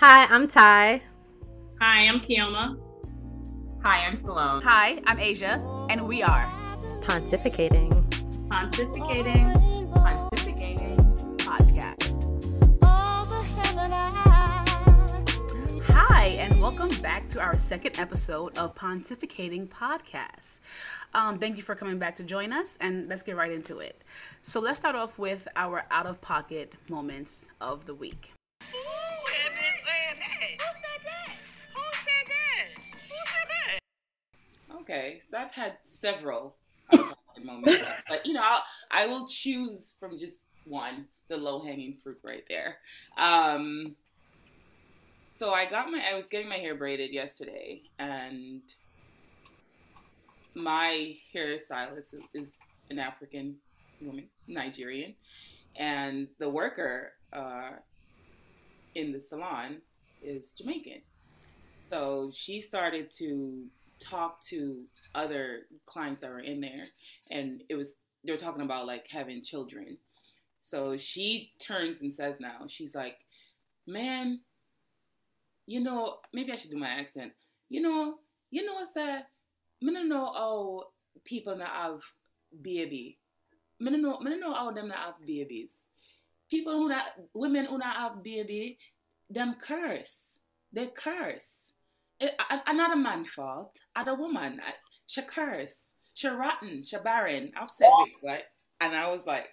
Hi, I'm Ty. Hi, I'm Kioma. Hi, I'm Salome. Hi, I'm Asia, and we are Pontificating. Pontificating. Pontificating. Podcast. Hi, and welcome back to our second episode of Pontificating Podcast. Um, thank you for coming back to join us, and let's get right into it. So, let's start off with our out of pocket moments of the week. Okay, so I've had several moments, but you know, I'll, I will choose from just one, the low-hanging fruit right there. Um, so I got my, I was getting my hair braided yesterday, and my hairstylist is, is an African woman, Nigerian, and the worker uh, in the salon is Jamaican. So she started to talk to other clients that were in there, and it was they were talking about like having children. So she turns and says now, she's like, "Man, you know, maybe I should do my accent. You know, you know what's that? Me no know how people not have baby. Me no know, know how them not have babies. People who not women who not have baby, them curse. They curse. It, I, I'm not a man fault. I'm a woman. I, she curse. She rotten. She barren. I've said it, right? And I was like,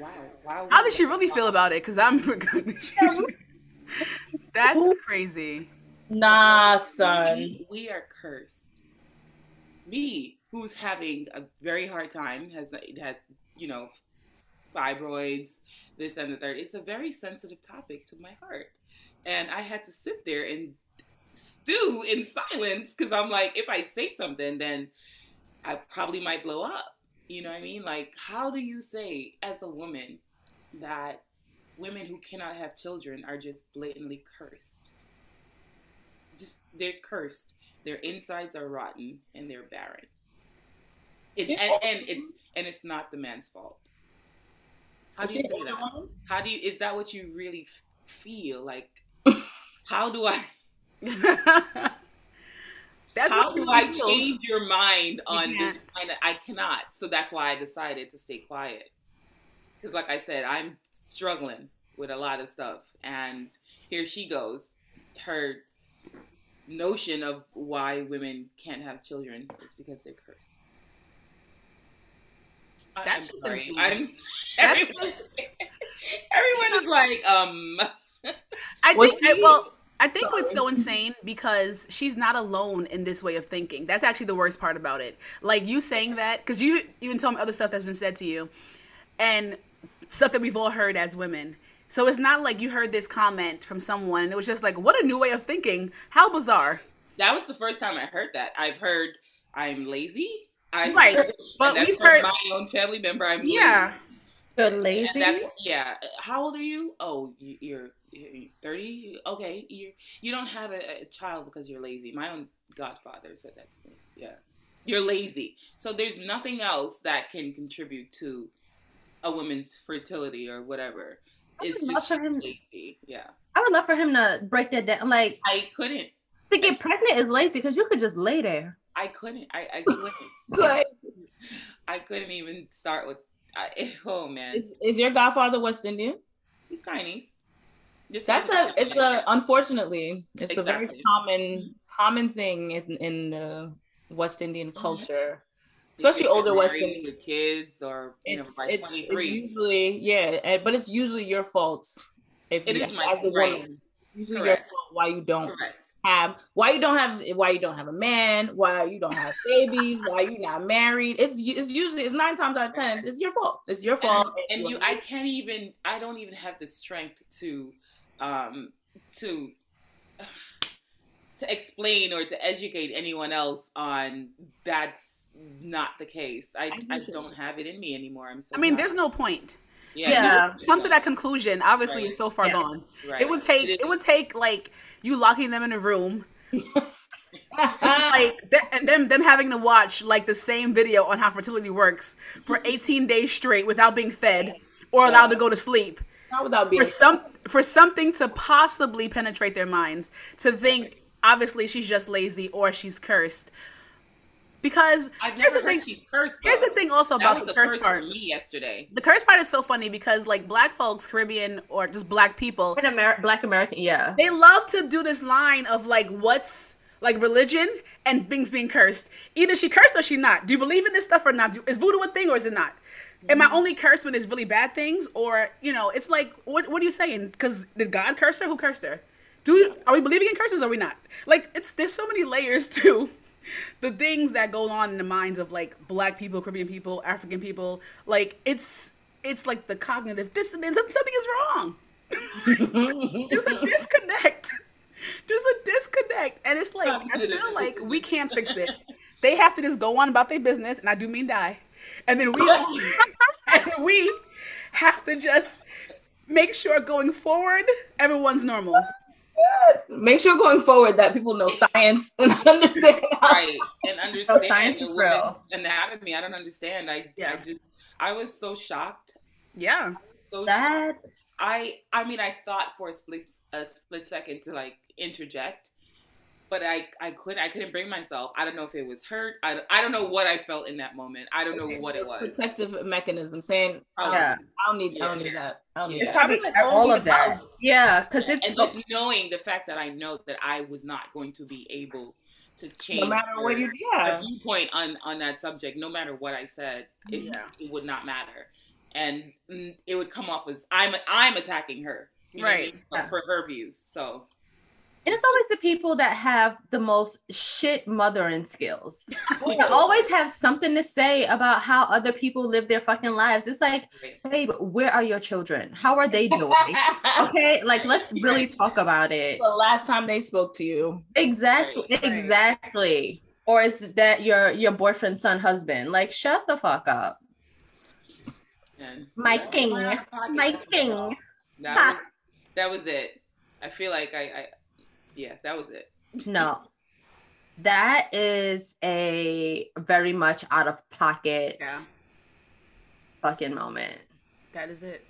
wow, wow. How did she really feel about it? Because I'm. That's crazy. Nah, son. We, we are cursed. Me, who's having a very hard time, has has you know fibroids, this and the third. It's a very sensitive topic to my heart, and I had to sit there and stew in silence because I'm like, if I say something, then I probably might blow up. You know what I mean? Like, how do you say as a woman that women who cannot have children are just blatantly cursed? Just they're cursed. Their insides are rotten and they're barren. It, and, and it's and it's not the man's fault. How do you say that? How do you? Is that what you really feel? Like, how do I? that's how do I feel. change your mind on this can't. kind of? I cannot. So that's why I decided to stay quiet. Because, like I said, I'm struggling with a lot of stuff, and here she goes. Her notion of why women can't have children is because they're cursed. That's I'm just sorry. insane. I'm everyone, everyone is like, um, I Was think, I, well, I think what's so insane because she's not alone in this way of thinking. That's actually the worst part about it. Like you saying that, because you even told me other stuff that's been said to you, and stuff that we've all heard as women. So it's not like you heard this comment from someone and it was just like, what a new way of thinking. How bizarre. that was the first time I heard that. I've heard I'm lazy. I Right, but and I've we've heard- my own family member. I'm Yeah. You're lazy. lazy. That's, yeah. How old are you? Oh, you're you're 30. Okay, you you don't have a, a child because you're lazy. My own godfather said that to me. Yeah, you're lazy. So there's nothing else that can contribute to a woman's fertility or whatever. I It's would just love for him- lazy. Yeah, I would love for him to break that down. Like I couldn't. to get pregnant is lazy because you could just lay there. I couldn't. I, I couldn't. Like, I couldn't even start with. I, oh man, is, is your godfather West Indian? he's Chinese. That's a. It's a. Unfortunately, it's a very common common thing in in the West Indian Mm-hmm. culture, especially older West Indian. with kids or you know It's, by it's, twenty it's three. usually yeah, but it's usually your fault. If It you, is my as a right. woman, usually Correct. your fault why you don't Correct. have why you don't have why you don't have a man, why you don't have babies, why you're not married. It's it's usually it's nine times out of ten. It's your fault. It's your fault. And, and you, I can't even. I don't even have the strength to, um, to, to explain or to educate anyone else on that's not the case. I, I don't have it in me anymore. I'm so. I mean, sorry. there's no point. Yeah. Yeah. Come to that conclusion. Obviously, Right. it's so far Yeah. gone. Right. It would take. is- It would take like you locking them in a room like th- and them them having to watch like the same video on how fertility works for 18 days straight without being fed or allowed to go to sleep Not without being for some for something to possibly penetrate their minds to think obviously she's just lazy or she's cursed. Because I've here's never the thing. she's cursed. Here's the thing also That about was the, the curse part. for me yesterday. The curse part is so funny because like black folks, Caribbean or just black people, In Amer- Black American, yeah. they love to do this line of like what's like religion and things being cursed. Either she cursed or she not. Do you believe in this stuff or not? Do, is voodoo a thing or is it not? Am I only cursed when it's really bad things, or you know, it's like what what are you saying? Because did God curse her? Who cursed her? Do are we believing in curses or are we not? Like it's there's so many layers to the things that go on in the minds of like black people, Caribbean people, African people. Like it's it's like the cognitive dissonance. Something is wrong. There's a disconnect. There's a disconnect, and it's like I feel like we can't fix it. They have to just go on about their business, and I do mean die. And then we and we have to just make sure going forward everyone's normal. Make sure going forward that people know science and understand. How right and understand science the is real. anatomy. I don't understand. I Yeah. I just I was so shocked. Yeah. So That I I mean I thought for a split a split second to like interject, but I I couldn't I couldn't bring myself. I don't know if it was hurt. I, I don't know what I felt in that moment. I don't know what it was. Protective mechanism saying, oh, Yeah. I don't need, I don't need that. I don't need Yeah. it's that. probably like all all of that. above. Yeah, because it's and just knowing the fact that I know that I was not going to be able to change No matter what you, her- yeah. viewpoint on on that subject, no matter what I said, it, Yeah. it would not matter, and mm, it would come off as I'm I'm attacking her, you know what I Right. mean? For- for her views. So And it's always the people that have the most shit mothering skills. They always have something to say about how other people live their fucking lives. It's like, babe, where are your children? How are they doing? okay, like let's really talk about it. the last time they spoke to you. Exactly, Right, right. exactly. Or is that your your boyfriend's son husband? Like, shut the fuck up, and my king, my king. That was, that was it. I feel like I, I yeah, that was it. No, that is a very much out of pocket Yeah. fucking moment. That is it.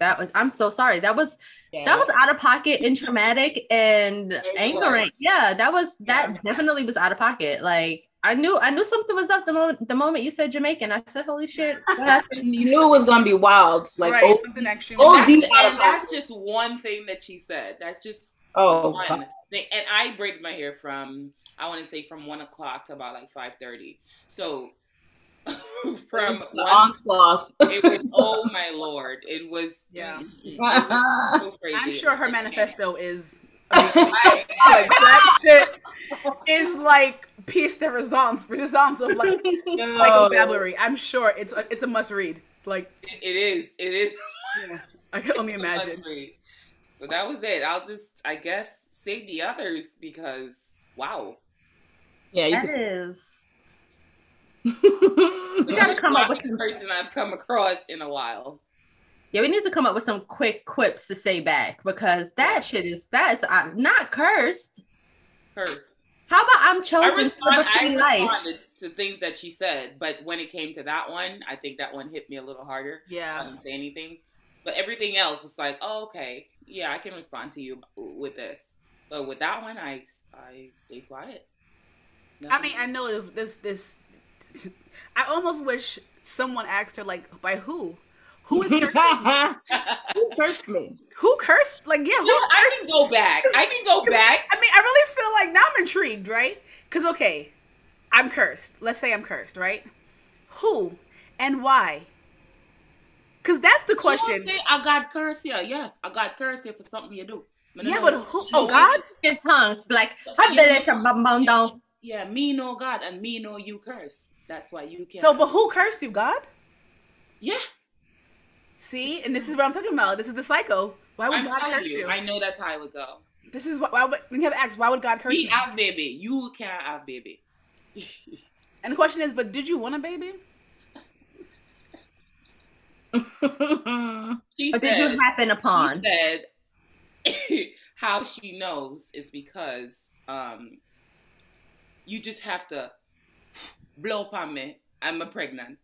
That was, I'm so sorry. That was Yeah. that was out of pocket and traumatic and It angering. was. Yeah, that was that Yeah. definitely was out of pocket. Like I knew I knew something was up the moment the moment you said Jamaican. I said, "Holy shit!" What you knew it was gonna be wild. Like, right. oh, something extreme. oh, That's, deep and that's just one thing that she said. That's just oh, one thing. And I braided my hair from I want to say from one o'clock to about like five thirty. So from the one, onslaught. it was oh my lord, it was Yeah. it was so crazy. I'm sure her It was like, manifesto is I- like that shit is like piece de resistance, resistance of like psychobabblary. I'm sure it's a, it's a must read. Like it- it is, it is. yeah, I can only imagine. So that was it. I'll just, I guess, save the others because wow. Yeah, you That can. is. We gotta come up with some- person I've come across in a while. Yeah, we need to come up with some quick quips to say back because that shit is that is uh, not cursed. First, How about I'm chosen for respond, the I free life? to things that she said, but when it came to that one, I think that one hit me a little harder. Yeah, I didn't say anything, but everything else, it's like, oh, okay, yeah, I can respond to you with this. But with that one, I I stayed quiet. I mean, I know this this. I almost wish someone asked her like, by who? Who is cursing? Who cursed me? who cursed? Like, yeah, No, who's I can go back. I can go back. I mean, I really feel like now I'm intrigued, right? Because okay, I'm cursed. Let's say I'm cursed, right? Who and why? Because that's the You question. say, I got cursed here. Yeah, I got cursed here for something you do. Me no Yeah, oh, know. but who? No Oh God! Your tongues like, I bet it bum bum down. Yeah, me know God and me know you curse. That's why you can't. So, but who cursed you? God? yeah, See, and this is what I'm talking about. This is the psycho. Why would I'm God curse you, you? I know that's how it would go. This is what. Why would we have to ask? Why would God curse Me you? have baby, you can't have baby. And the question is, but did you want a baby? She Or did you said, happen upon? she said how she knows is because um, you just have to blow up on me. I'm a pregnant.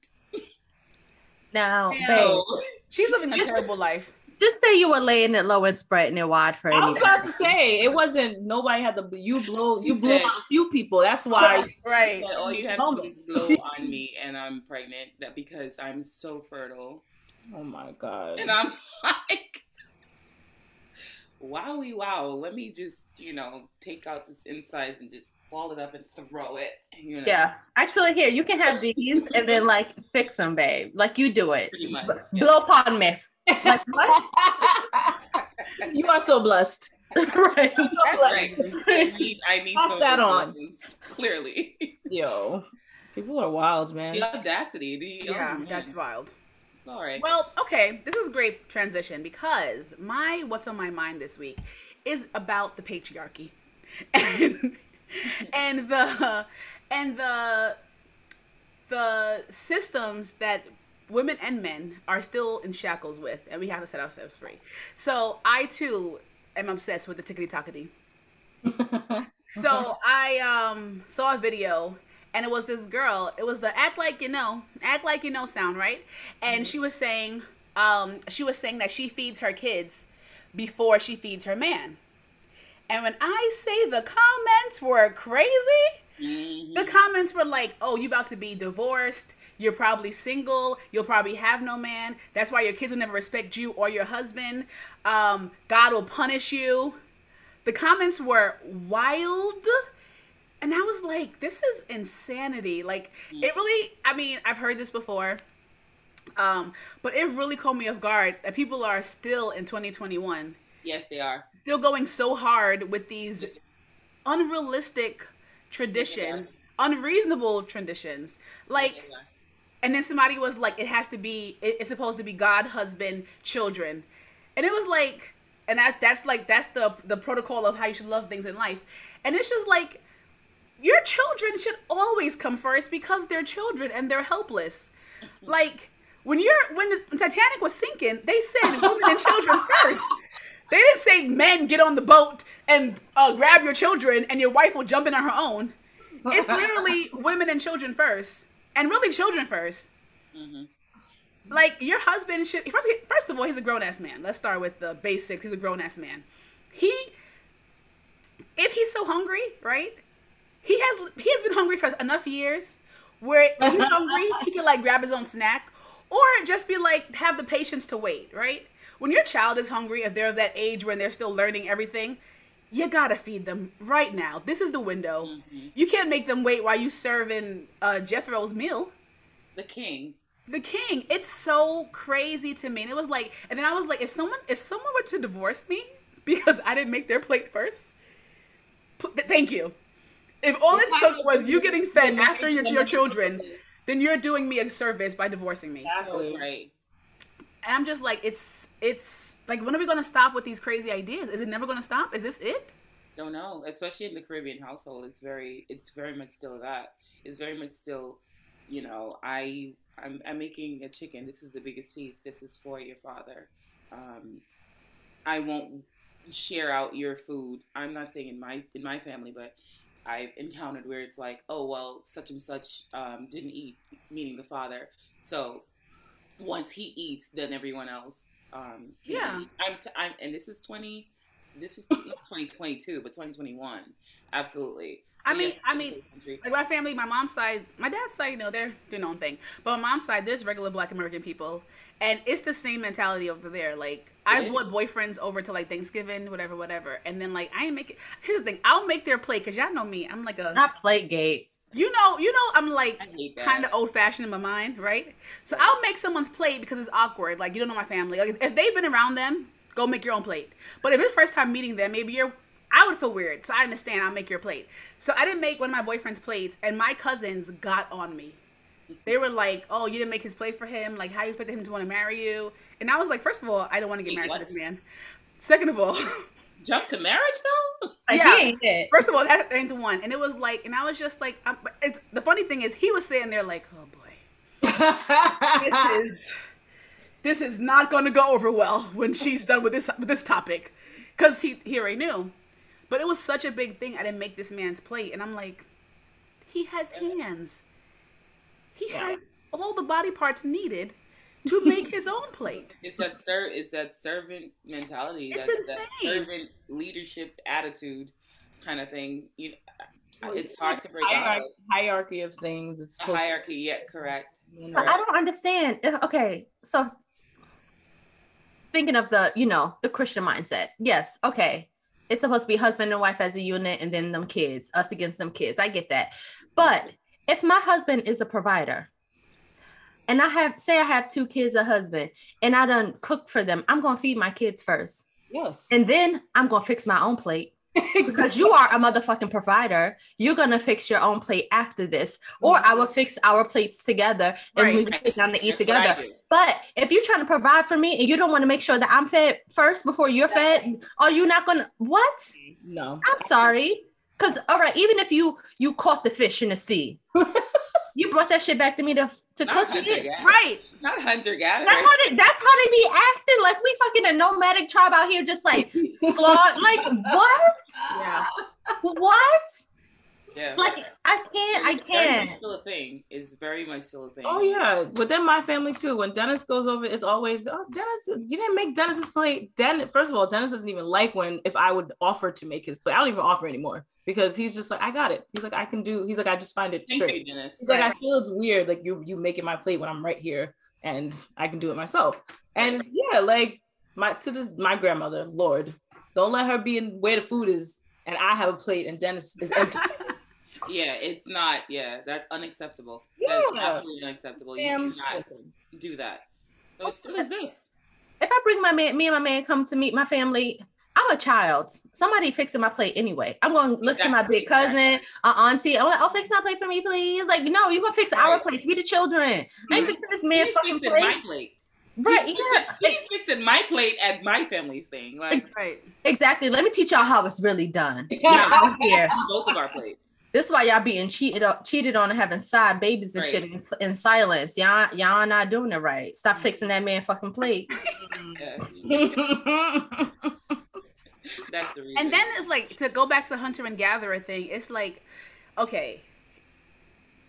Now, Yeah. babe, She's living a terrible life. Just say you were laying it low and spreading it wide for I was about to say it wasn't. Nobody had the you blow. You You blew said- on a few people. That's why. Right. But all oh, you have to do Moments. is blow on me, and I'm pregnant. That because I'm so fertile, Oh my god. and I'm like, wowie wow. Let me just you know take out this insides and just ball it up and throw it. You know, Yeah, actually, here you can have these and then like fix them, babe. Like you do it. pretty much. B- yeah. Blow upon me. Like what? you are so blessed. right. That's right. I need, I need Pass some that on. Clearly, Yo, people are wild, man. the audacity. The oh, Yeah, oh, man. that's wild. All right. Well, okay, this is great transition because my what's on my mind this week is about the patriarchy and and the and the the systems that women and men are still in shackles with, and we have to set ourselves free. So I too am obsessed with the tickety tockety. So I um saw a video and it was this girl. It was the act like you know, act like you know sound, right? And she was saying um she was saying that she feeds her kids before she feeds her man. And when I say the comments were crazy, Mhm. the comments were like, "Oh, you about to be divorced. You're probably single. You'll probably have no man. That's why your kids will never respect you or your husband. Um, God will punish you." The comments were wild, and I was like, "This is insanity." Like, it really. I mean, I've heard this before, um, but it really caught me off guard that people are still in 2021 Yes, they are. still going so hard with these unrealistic traditions, unreasonable traditions. Like, and then somebody was like, it has to be it's supposed to be God, husband, children. And it was like, and that that's like, that's the, the protocol of how you should love things in life. And it's just like, your children should always come first because they're children and they're helpless. Like, when you're, when the Titanic was sinking, they said women and children first. They didn't say men get on the boat and uh, grab your children and your wife will jump in on her own. It's literally women and children first, and really children first. Mhm. Like your husband should first. First of all, he's a grown ass man. Let's start with the basics. He's a grown ass man. He, if he's so hungry, right? He has he has been hungry for enough years where if he's hungry, he can like grab his own snack, or just be like have the patience to wait, right? When your child is hungry, if they're of that age when they're still learning everything, you gotta feed them right now. This is the window. Mhm. You can't make them wait while you serving uh, Jethro's meal. The king. The king. It's so crazy to me. And it was like, and then I was like, if someone, if someone were to divorce me because I didn't make their plate first, thank you. If all it took was you getting fed after your, your children, then you're doing me a service by divorcing me. So, Exactly. Right. and I'm just like, it's, it's like, when are we gonna stop with these crazy ideas? Is it never gonna stop? Is this it? Don't know. Especially in the Caribbean household, it's very, it's very much still that. It's very much still, you know, I, I'm, I'm making a chicken. This is the biggest piece. This is for your father. Um, I won't share out your food. I'm not saying in my in my family, but I've encountered where it's like, oh well, such and such um, didn't eat, meaning the father. So once he eats, then everyone else. Um, Yeah. eat. I'm, t- I'm, and this is twenty. This is 2022, but 2021. Absolutely. I mean- I mean, like my family, my mom's side, my dad's side, you know, they're doing their own thing. But my mom's side, there's regular Black American people, and it's the same mentality over there. Like I It is. brought boyfriends over to like Thanksgiving, whatever, whatever, and then like I ain't make it. Here's the thing, I'll make their plate because y'all know me. I'm like a, Not plate gate. you know, you know, I'm like I hate that. kind of old fashioned in my mind, right? So I'll make someone's plate because it's awkward. Like you don't know my family. Like if they've been around them, go make your own plate. But if it's first time meeting them, maybe you're. I would feel weird, so I understand. I'll make your plate. So I didn't make one of my boyfriend's plates, and my cousins got on me. They were like, "Oh, you didn't make his plate for him. Like, how you expect him to want to marry you?" And I was like, first of all, I don't want to get Wait, married what? to this man. Second of all, Jump to marriage though? Like, Yeah. he ain't it. First of all, that ain't the one. And it was like, and I was just like, I'm, it's, the funny thing is, he was sitting there like, oh boy, this is, this is not going to go over well when she's done with this with this topic, because he he already knew. But it was such a big thing. I didn't make this man's plate, and I'm like, he has hands. He Yeah. has all the body parts needed to make his own plate. It's that ser- it's that servant mentality. It's That's that insane. servant leadership attitude kind of thing. You Well, it's hard to break out. hierarchy, hierarchy of things. It's A hierarchy, yeah, correct. you But I don't understand. Okay, so thinking of the, you know, the Christian mindset. Yes, okay. It's supposed to be husband and wife as a unit and then them kids, us against them kids. I get that. But if my husband is a provider and I have say I have two kids, a husband, and I done cook for them, I'm gonna feed my kids first. yes. And then I'm gonna fix my own plate. Because you are a motherfucking provider. You're gonna fix your own plate after this, or I will fix our plates together and Right. we sit down to eat That's together. But if you're trying to provide for me and you don't want to make sure that I'm fed first before you're fed, are you not gonna what? no. I'm sorry. Cause all right, even if you you caught the fish in the sea, you brought that shit back to me to to Not cook it. gatherer. Right. Not hunter gatherer. That's how they that's how they be acting. Like we fucking a nomadic tribe out here, just like slaughter. like what? Yeah. What? Yeah. Like I can't, I very much can't. Still a thing. It's very much still a thing. Oh yeah, within my family too. When Dennis goes over, it's always oh Dennis, you didn't make Dennis's plate. Den, first of all, Dennis doesn't even like when if I would offer to make his plate. I don't even offer anymore because he's just like I got it. He's like I can do. He's like I just find it Thank you, straight. Dennis. He's like I feel it's weird like you you making my plate when I'm right here and I can do it myself. And yeah, like my to this my grandmother, Lord, don't let her be in where the food is and I have a plate and Dennis is empty. Yeah, it's not. Yeah, that's unacceptable. Yeah. That's absolutely unacceptable. You cannot do that. So it still exists. If I bring my man, me and my man come to meet my family, I'm a child. Somebody fixing my plate anyway. I'm going to look to my big cousin, uh, auntie. I'm like, oh, fix my plate for me, please. Like, no, you're gonna fix our Right. plates. We the children. I ain't fixing this man fucking fixing plate. my plate. Right? he's, Yeah. fixing, he's fixing my plate at my family thing. Like Right. Exactly. Let me teach y'all how it's really done. Here. both of our plates. This is why y'all being cheated on, cheated on and having side babies and Right. shit in, in silence. Y'all, y'all not doing it right. Stop fixing that man fucking plate. Yeah, that's the reason. And then it's like to go back to the hunter and gatherer thing. It's like, okay,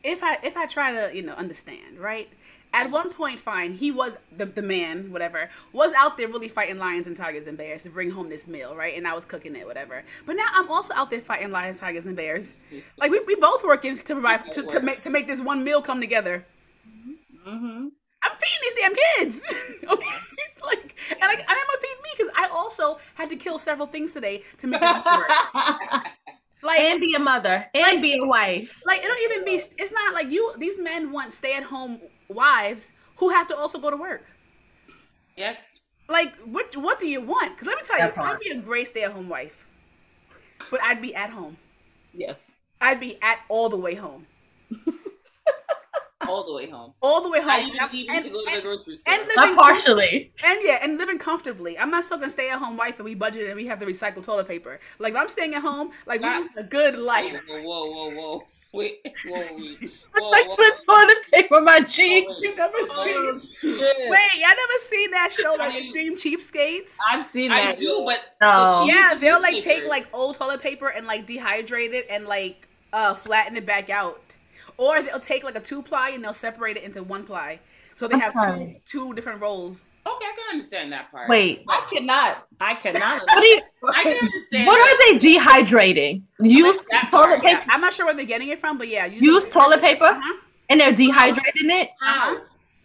if I if I try to you know understand right. At one point, fine, he was the, the man, whatever, was out there really fighting lions and tigers and bears to bring home this meal, right? And I was cooking it, whatever. But now I'm also out there fighting lions, tigers, and bears. Like we, we both working to provide to, to make to make this one meal come together. Mhm. I'm feeding these damn kids. okay, like, and I, I'm gonna feed me because I also had to kill several things today to make it work. Like, And be a mother and be a wife. like it don't even be. It's not like you. These men want stay-at-home wives who have to also go to work. yes, Like, what what do you want? Because let me tell That you, part. I'd be a great stay-at-home wife, but I'd be at home. yes. I'd be at all the way home, all the way home. all the way home. I even And- leave you to go to the grocery store. and Not living partially. And yeah, and living comfortably. I'm not still gonna stay at home wife and we budget and we have to recycle toilet paper. Like if I'm staying at home, like we Not- a good life. whoa, whoa, whoa, whoa, wait, whoa, wait, whoa, Like whoa, put toilet paper on my cheek. wait. You never Oh, seen Shit. Wait, y'all never seen that show like I- Extreme Cheapskates? I've seen I do, but No. Use Yeah, the they'll like newspaper. take like old toilet paper and like dehydrate it and like uh flatten it back out. Or they'll take like a two ply and they'll separate it into one ply. So they I'm have two sorry. two different rolls. okay, I can understand that part. Wait. I cannot. I cannot. What, do you, I can understand. what that. are they dehydrating? Use toilet part, paper. Yeah, I'm not sure where they're getting it from, but yeah, use, Use toilet paper Uh-huh. and they're dehydrating it. How?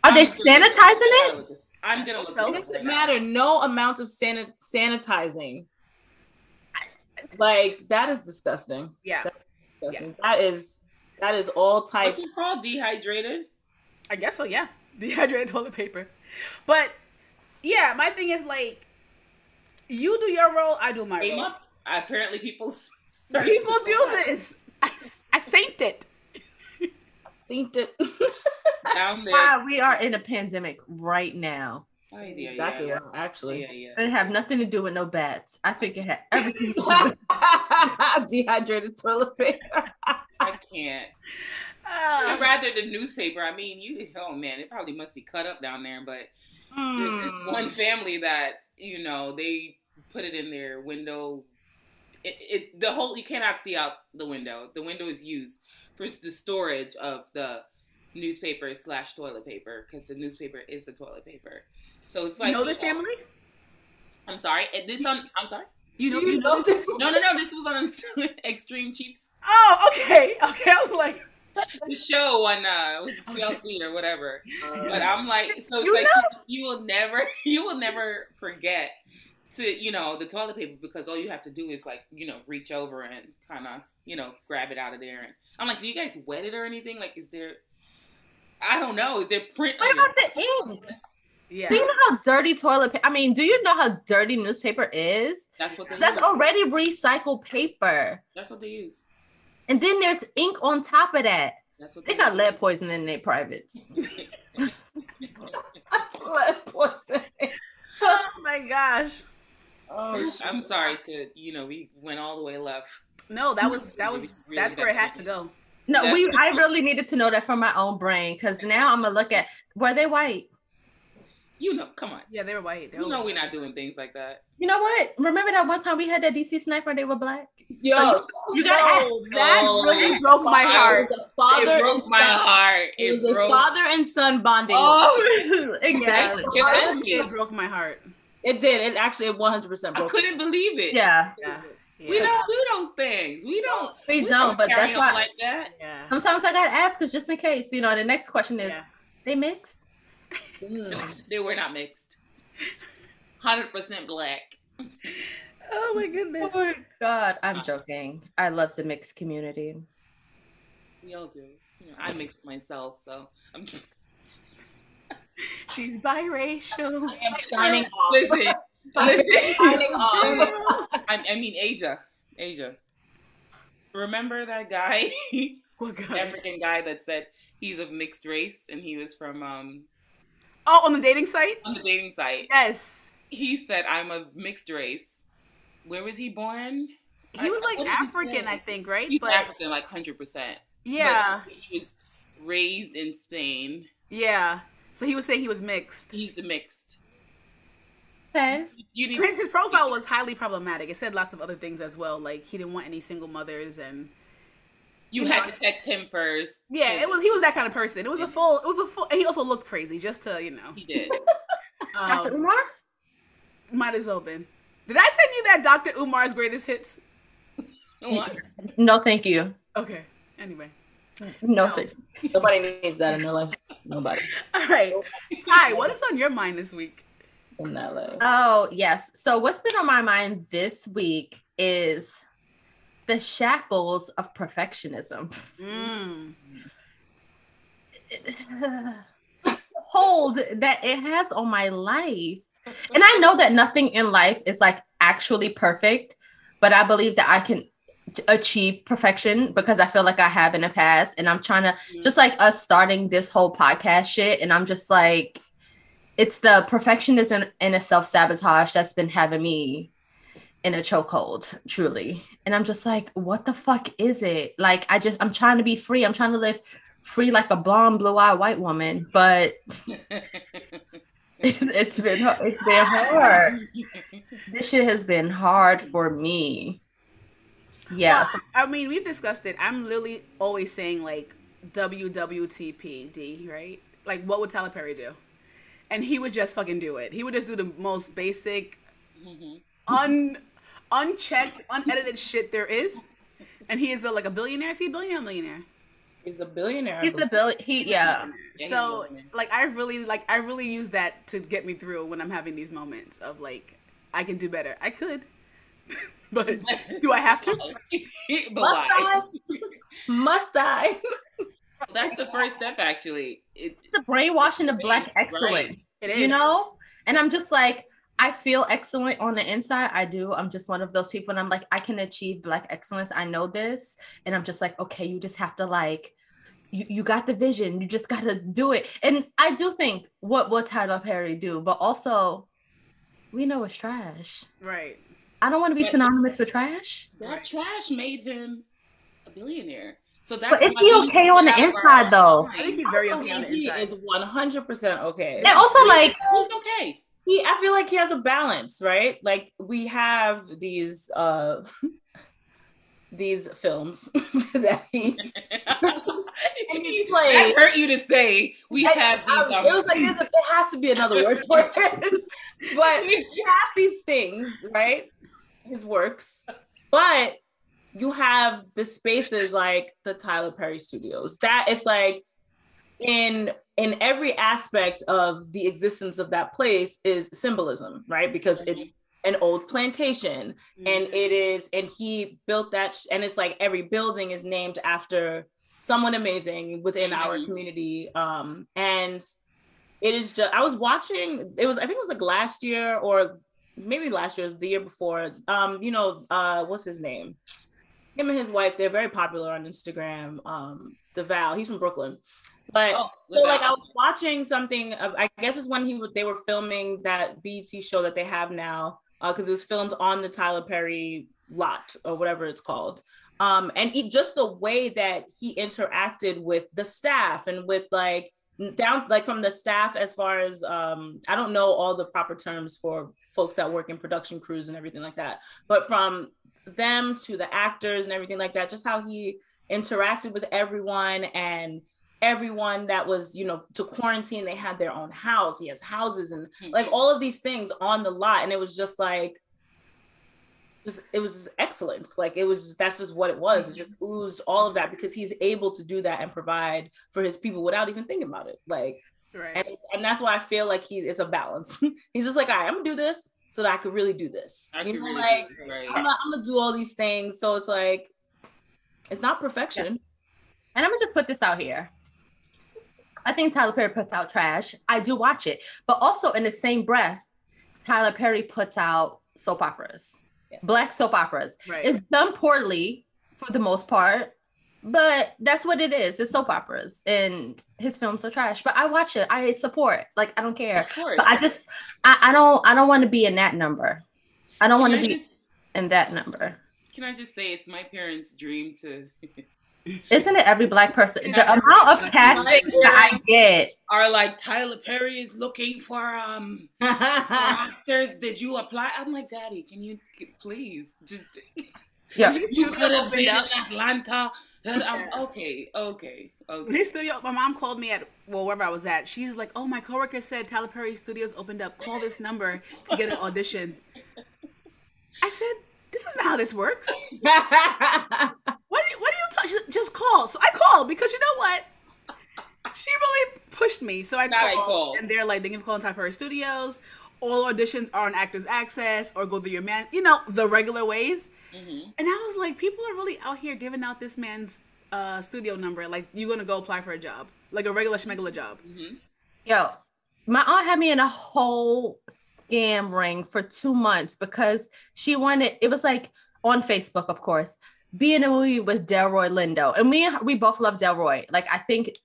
Are they I'm gonna sanitizing it? I'm gonna look So- It doesn't matter. No amount of sanit- sanitizing. Like that is disgusting. Yeah. disgusting. That is that is all What's types. it called? Dehydrated. I guess so, yeah. Dehydrated toilet paper. But yeah, my thing is like you do your role, I do my Came role. up. Apparently, people. People do that. this. I, I saint it. Synced it. down there. Wow, we are in a pandemic right now. Oh, yeah, yeah, exactly. yeah, Actually. yeah, yeah. It have nothing to do with no bats. I think it had everything. To do with Dehydrated toilet paper. I can't. I'd Uh, rather the newspaper. I mean, you. Oh man, it probably must be cut up down there. But there's this Hmm. one family that you know they put it in their window. It, it the whole you cannot see out the window. The window is used for the storage of the newspaper slash toilet paper because the newspaper is the toilet paper. So it's like you know this family? I'm sorry. This on. I'm sorry. You know, You you know know this? No, no, no. This was on Extreme Cheats, Oh, okay, okay. I was like, the show on uh, it was TLC or whatever. But I'm like, so it's You like you will never, you will never forget to, you know, the toilet paper because all you have to do is like, you know, reach over and kind of, you know, grab it out of there. And I'm like, do you guys wet it or anything? Like, is there? I don't know. Is there print? What on your- about the ink? Yeah. Do you know how dirty toilet paper? I mean, do you know how dirty newspaper is? That's what they use. That's use. already recycled paper. That's what they use. And then there's ink on top of that. That's what They got lead poisoning in their privates. That's lead poisoning. Oh my gosh. Oh. I'm sorry to, you know, we went all the way left. No, that was that was Really that's where it got had to go. No, we. I really needed to know that from my own brain because now I'm gonna look at were they white? You know, come on. Yeah, they were white. They You know white. we're not doing things like that. You know what? Remember that one time we had that DC sniper? They were black. Yo, You got No, that Oh, really broke my heart. It was a father it broke and my son. heart. It It, was a father and son bonding. Oh, exactly. Yeah. That that really broke my heart. It did. It actually it 100% broke. I couldn't believe it. Yeah. Yeah. We don't do those things. We don't. We don't, but carry that's on why- like that. Yeah. Sometimes I gotta ask because just in case, you know. The next question is, Yeah. they mixed? Mm. They were not mixed. Hundred percent black. Oh my goodness. Oh my God, I'm joking. I love the mixed community. We all do. You know, I mix myself, so I'm. She's biracial. I am signing off. Listen, listen. signing off. I, I mean Asia, Asia. Remember that guy, What guy? African guy that said he's of mixed race and he was from um Oh, on the dating site? on the dating site. Yes. He said I'm a mixed race. Where was he born? He was like what African. I think, right? He's But African, like hundred percent. yeah, he was raised in Spain. yeah. So he was saying he was mixed. He's a mixed. Okay. You need His, his profile was highly problematic. It said lots of other things as well, like he didn't want any single mothers, and you had to text him first. yeah, to- it was he was that kind of person. It was a full, it was a full. And he also looked crazy, just to you know, He did. Dr. um, Umar? might as well have been. Did I send you that Dr. Umar's greatest hits? What? No, thank you. Okay. Anyway, No, So- Nobody needs that in their life. Nobody all right, Ty, what is on your mind this week? in that life. Oh, yes. So, what's been on my mind this week is the shackles of perfectionism. Mm. Hold that it has on my life. And I know that nothing in life is like actually perfect, but I believe that I can achieve perfection because I feel like I have in the past. And I'm trying to, just like us starting this whole podcast shit. And I'm just like, it's the perfectionism and the self sabotage that's been having me in a chokehold, truly. And I'm just like, what the fuck is it? Like, I just, I'm trying to be free. I'm trying to live free like a blonde, blue eyed white woman, but it's, it's been, it's been hard. This shit has been hard for me. Yeah. Well, I mean, we've discussed it. I'm literally always saying like WWTPD, right? Like, what would Tyler Perry do? And he would just fucking do it. He would just do the most basic, Mhm. un unchecked, unedited shit there is. And he is a, like a billionaire. Is he a billionaire or millionaire? He's a billionaire. He's a believe. bill. He, yeah. Yeah, so like I really like I really use that to get me through when I'm having these moments of like I can do better. I could. but do I have to? Must? I? Must I? That's the first step, actually. It, The brainwashing of black excellence. Right. It is. you know and i'm just like i feel excellent on the inside i do i'm just one of those people and i'm like i can achieve black excellence i know this and i'm just like okay you just have to like you, you got the vision you just got to do it and i do think what will tyler perry do but also we know it's trash Right. i don't want to be But- synonymous with trash that Right. trash made him a billionaire. So that's but is he okay on the inside though I think he's very okay on the believe he is 100% okay. and also like He's okay. He I feel like he has a balance, right? Like we have these uh these films that he, he played. hurt you to say we I, have these. Um, it was like a, there has to be another word for it, but you have these things, right? His works, but you have the spaces like the Tyler Perry Studios. That is like in in every aspect of the existence of that place is symbolism, right? Because it's an old plantation mm-hmm. and it is and he built that sh- and it's like every building is named after someone amazing within mm-hmm. our community um and it is just i was watching it was i think it was like last year or maybe last year the year before um you know uh what's his name him and his wife they're very popular on instagram um Devale he's from brooklyn but oh, so like I was watching something. I guess it's when he they were filming that BET show that they have now because uh, it was filmed on the Tyler Perry lot or whatever it's called. Um, and he, just the way that he interacted with the staff and with like down like from the staff as far as um, I don't know all the proper terms for folks that work in production crews and everything like that, but from them to the actors and everything like that, just how he interacted with everyone and everyone that was you know to quarantine they had their own house. He has houses and mm-hmm. like all of these things on the lot. And it was just like just, it was excellence. Like it was that's just what it was. It just oozed all of that because he's able to do that and provide for his people without even thinking about it. Like right. and, and that's why i feel like he is a balance. He's just like all right i'm gonna do this so that i could really do this. I you know really like right. I'm, gonna, I'm, gonna, do all these things. So it's like it's not perfection. Yeah. and i'm gonna just put this out here I think Tyler Perry puts out trash. I do watch it, but also in the same breath, Tyler Perry puts out soap operas, yes. black soap operas. Right. It's done poorly for the most part, but that's what it is. It's soap operas, and his films are trash. But I watch it. I support. Like I don't care. But I just, I, I don't, I don't want to be in that number. I don't want to be just, in that number. Can I just say it's my parents' dream to Isn't it every black person? The amount of casting that I get are like Tyler Perry is looking for um actors. Did you apply? I'm like, Daddy, can you please just? Yeah, you could have been in Atlanta. I'm, okay, okay, okay. His studio. My mom called me at well wherever I was at. She's like, "Oh, my coworker said Tyler Perry Studios opened up. Call this number to get an audition." I said, "This is not how this works." What do you, what do you talk? Just call. So I called because you know what? She really pushed me. So I called, I called, and they're like, they can call in Tyler Perry Studios. All auditions are on Actors Access or go through your man, you know, the regular ways. Mm-hmm. And I was like, people are really out here giving out this man's uh, studio number. Like, you're gonna go apply for a job, like a regular schmegular job. Mm-hmm. Yo, my aunt had me in a whole scam ring for two months because she wanted. It was like on Facebook, of course be in a movie with Delroy Lindo. And we we both love Delroy. Like I think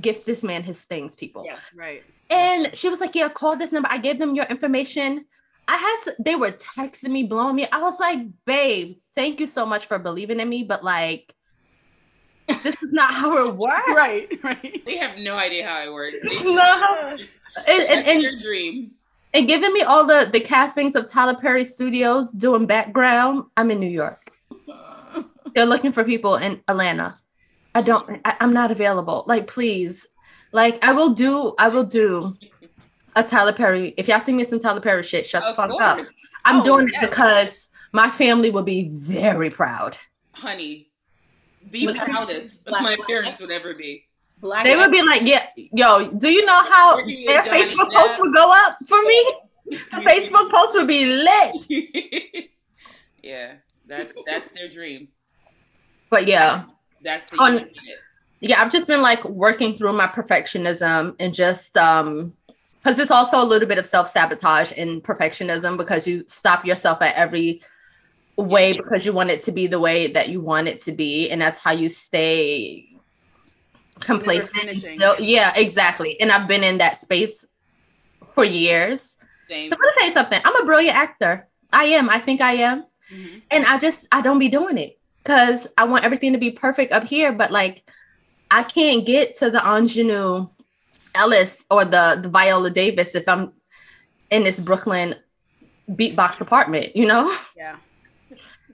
gift this man his things, people. Yeah, right. And she was like, Yeah, call this number. I gave them your information. I had to, they were texting me, blowing me. I was like, babe, thank you so much for believing in me, but like this is not how it works. right, right. They have no idea how it works. no. And, and, and, your dream. And giving me all the the castings of Tyler Perry Studios doing background. I'm in New York. They're looking for people in Atlanta. I don't. I, am not available. Like, please. Like, I will do. I will do a Tyler Perry. If y'all see me some Tyler Perry shit, shut of the fuck course. up. I'm oh, doing yes. it because my family will be very proud. Honey, the proudest of my parents would ever be. Black they would be like, yeah, yo, do you know how their Facebook posts would go up for me? Facebook posts would be lit. yeah, that's that's their dream. But yeah. That's the on, yeah, I've just been like working through my perfectionism and just um because it's also a little bit of self-sabotage and perfectionism because you stop yourself at every way because you want it to be the way that you want it to be and that's how you stay complacent still, yeah exactly. And i've been in that space for years. Same. so i'm gonna tell you something. I'm a brilliant actor. I am. I think i am. Mm-hmm. and i just i don't be doing it because I want everything to be perfect up here, but like I can't get to the Aunjanue Ellis or the, the Viola Davis if I'm in this Brooklyn beatbox apartment, you know? Yeah.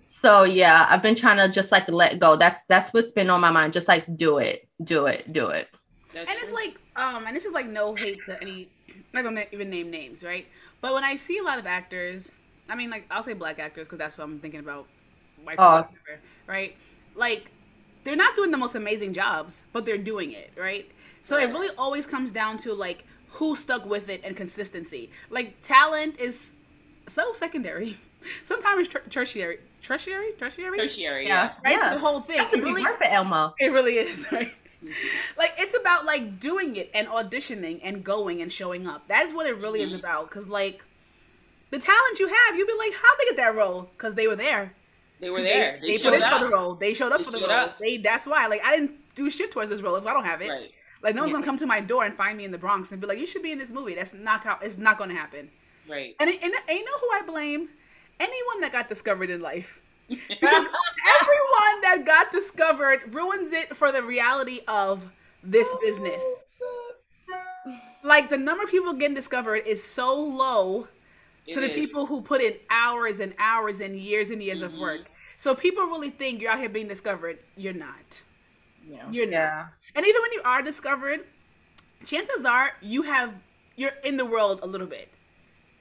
So yeah, I've been trying to just like let go. That's that's what's been on my mind. Just like do it, do it, do it. That's and it's like um and this is like no hate to any I'm not gonna even name names right but when i see a lot of actors i mean like i'll say black actors because that's what i'm thinking about white Oh. whatever, right like they're not doing the most amazing jobs but they're doing it right so it really always comes down to like who stuck with it and consistency like talent is so secondary sometimes ter- tertiary tertiary tertiary tertiary. Yeah. Yeah. right to the whole thing That could It really- worth it, Elmo. it really is, right? Mm-hmm. like it's about like doing it and auditioning and going and showing up. That is what it really is mm-hmm. about. Cause like the talent you have, you'd be like, how'd they get that role? Cause they were there. They were there. They, They, put showed in up. for the role. They showed up They for the role. up. They that's why. Like I didn't do shit towards this role, so I don't have it. Right. Like no one's gonna come to my door and find me in the Bronx and be like, you should be in this movie. That's not how. It's not gonna happen. Right. And, and, and you know who I blame? Anyone that got discovered in life. Because everyone that got discovered ruins it for the reality of this oh business. Like the number of people getting discovered is so low to It the is. people who put in hours and hours and years and years of Mhm. work. So people really think you're out here being discovered. You're not. Yeah. You're not. Yeah. And even when you are discovered, chances are you have you're in the world a little bit.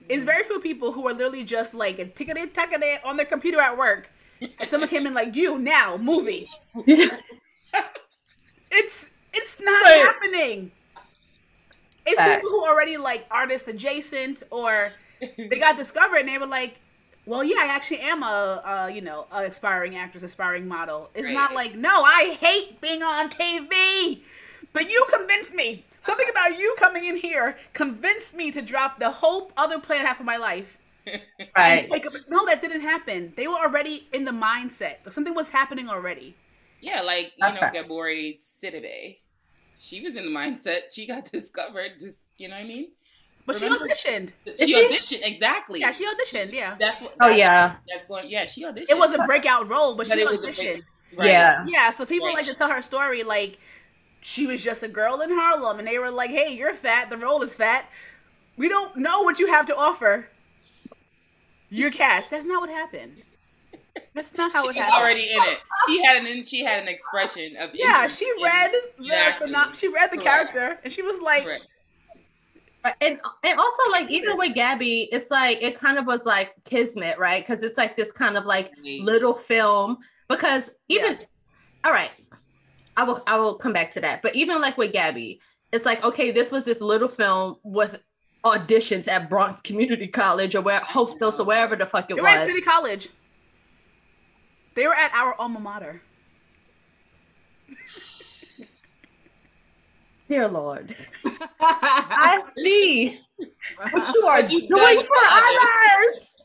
It's very few people who are literally just like tickety tackety on their computer at work. And someone came in like you now movie. It's it's not Right. happening. It's Fact. people who are already like artist adjacent or they got discovered and they were like, well, yeah, I actually am a, a you know, a aspiring actress, aspiring model. It's not like, no, I hate being on TV, but you convinced me. Something uh-huh. about you coming in here convinced me to drop the whole other plan half of my life. Right. Like, no, that didn't happen. They were already in the mindset. Something was happening already. Yeah, like you That's know, fact. Gabourey Sidibe. She was in the mindset. She got discovered. Just you know what I mean? But Remember? she auditioned. She she? auditioned exactly. Yeah, she auditioned. Yeah, That's what. Oh that's- yeah. That's going. Yeah, she auditioned. it was a breakout role, but, But she it was a auditioned. big- Right. Yeah. Yeah, so people Right. like to tell her story like she was just a girl in Harlem and they were like, "Hey, you're fat. The role is fat. We don't know what you have to offer. You're cast." That's not what happened. That's not how She it was happened. already in it. She had an. She had an expression of. yeah, interest she in- read the Exactly. synop- she read the Correct. character and she was like, Correct. And and also like even with Gabby, it's like it kind of was like kismet, right? Because it's like this kind of like little film. Because even all right, I will I will come back to that. But even like with Gabby, it's like okay, this was this little film with auditions at Bronx Community College or where Hostos or wherever the fuck it they were at was. City College. They were at our alma mater. Dear Lord, I see what you are doing for others.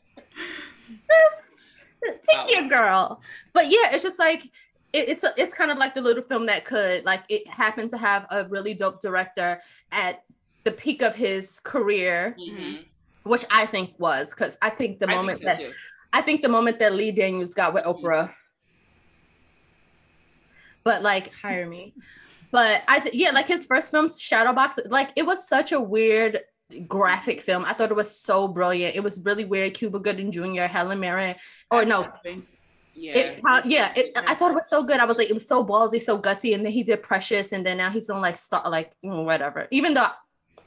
Wow. your girl. But yeah, it's just like it, it's a, it's kind of like the little film that could like it happened to have a really dope director at the peak of his career, Mhm. which I think was because I think the I moment think so that too. I think the moment that Lee Daniels got with Oprah. But like hire me. But I th- yeah, like his first film, Shadowbox, like it was such a weird graphic film. I thought it was so brilliant. It was really weird. Cuba Gooding Jr., Helen Mirren, or no, Yeah. it uh, yeah, it, I thought it was so good. I was like, it was so ballsy, so gutsy, and then he did Precious, and then now he's on like star, like mm, whatever. Even though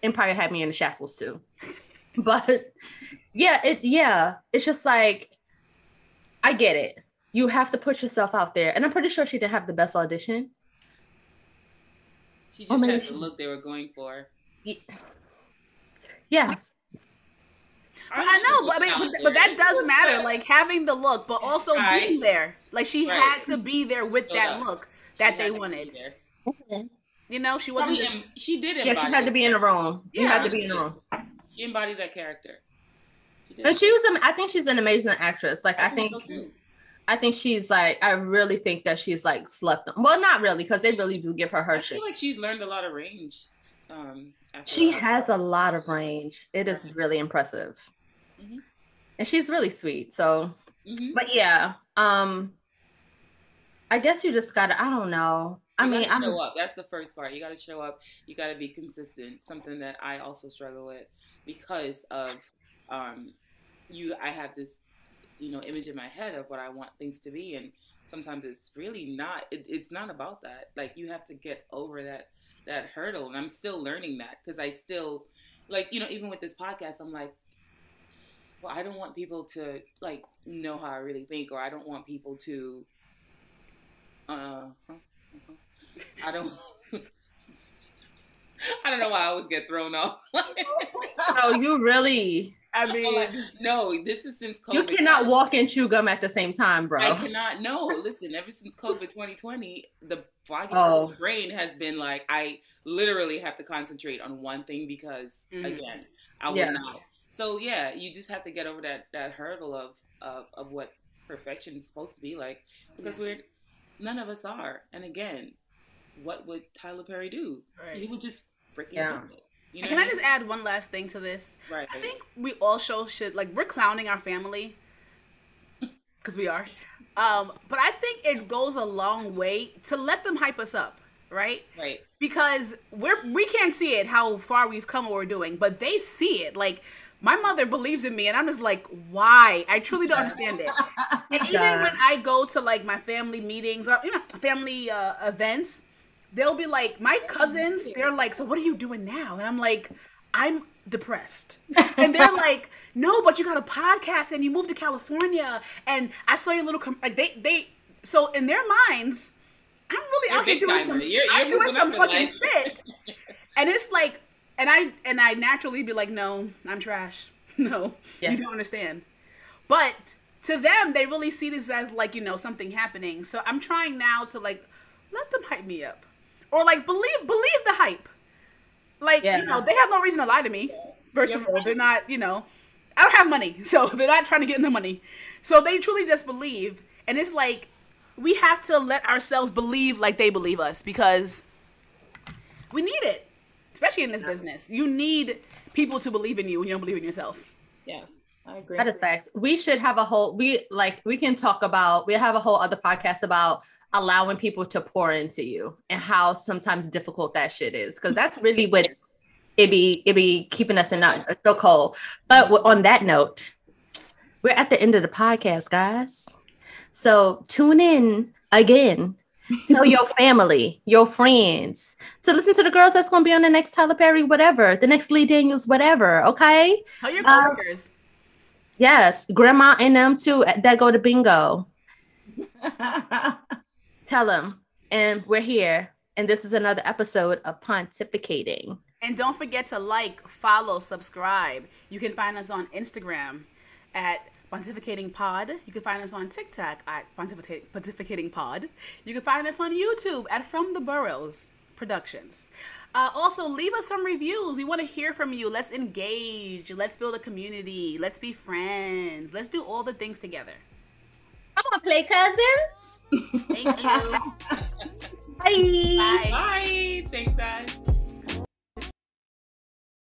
Empire had me in the shackles too, but yeah, it yeah, it's just like I get it. You have to put yourself out there, and I'm pretty sure she didn't have the best audition. She Oh, just maybe had the look they were going for. Yes, I'm I know, but I mean, but, but that does matter. Like having the look, but also Right. being there. Like she Right. had to be there with So that that- look that had they wanted. there. You know, she wasn't mean, just. she did yeah, she had to be in the room. You had to be in the room. She embodied that character. She did. And she was, I think she's an amazing actress. Like I think, so, too. I think she's like, I really think that she's like slept. On. Well, not really, because they really do give her her I shit. like she's learned a lot of range. Um, She has a lot of range. It is really impressive. Mhm. And she's really sweet. So, Mhm. but yeah, um, I guess you just gotta, I don't know. I mean, I'm, show up. That's the first part. You got to show up. You got to be consistent. Something that I also struggle with because of um, you. I have this you know image in my head of what I want things to be, and sometimes it's really not. It, it's not about that. Like you have to get over that that hurdle, and I'm still learning that because I still like you know even with this podcast, I'm like. Well, I don't want people to like know how I really think, or I don't want people to. Uh, I don't. I don't know why I always get thrown off. oh, you really? I mean, like, no, this is since COVID. You cannot walk and chew gum at the same time, bro. I cannot. No, listen. Ever since COVID 2020, the body, oh. the brain has been like, I literally have to concentrate on one thing because, mm. again, I will yeah. not. So yeah, you just have to get over that that hurdle of of, of what perfection is supposed to be like because yeah. we're none of us are. And again, what would Tyler Perry do? Right. He would just freaking yeah. You know Can I just add one last thing to this? Right. I think we all show should like we're clowning our family because we are. Um, but I think it goes a long way to let them hype us up, right? Right. Because we're we can't see it how far we've come or we're doing, but they see it. Like my mother believes in me, and I'm just like, why? I truly don't understand it. and even when I go to like my family meetings or you know family uh, events, they'll be like, my cousins, they're like, so what are you doing now? And I'm like, I'm depressed. and they're like, no, but you got a podcast and you moved to California and I saw your little, com-. like they, they, so in their minds, I'm really you're out here doing some, you're, you're I'm doing some fucking shit. and it's like, and I, and I naturally be like, no, I'm trash. No, yeah. you don't understand. But to them, they really see this as like, you know, something happening. So I'm trying now to like, let them hype me up or like believe believe the hype. Like yeah. you know, they have no reason to lie to me. First of all, they're not. You know, I don't have money, so they're not trying to get the money. So they truly just believe, and it's like we have to let ourselves believe like they believe us because we need it, especially in this business. You need people to believe in you when you don't believe in yourself. Yes. I agree. That is facts. We should have a whole we like we can talk about we have a whole other podcast about allowing people to pour into you and how sometimes difficult that shit is because that's really what it be it be keeping us in a so cold. But on that note, we're at the end of the podcast, guys. So tune in again. Tell your family, your friends to listen to the girls that's going to be on the next Tyler Perry, whatever, the next Lee Daniels, whatever. Okay. Tell your coworkers. Um, Yes, grandma and them too eh, that go to bingo. Tell them. And we're here. And this is another episode of Pontificating. And don't forget to like, follow, subscribe. You can find us on Instagram at Pontificating Pod. You can find us on TikTok at Pontificating Pod. You can find us on YouTube at From the Burrows Productions. Uh, also, leave us some reviews. We want to hear from you. Let's engage. Let's build a community. Let's be friends. Let's do all the things together. Come on, play cousins. Thank you. Bye. Bye. Bye. Thanks, guys.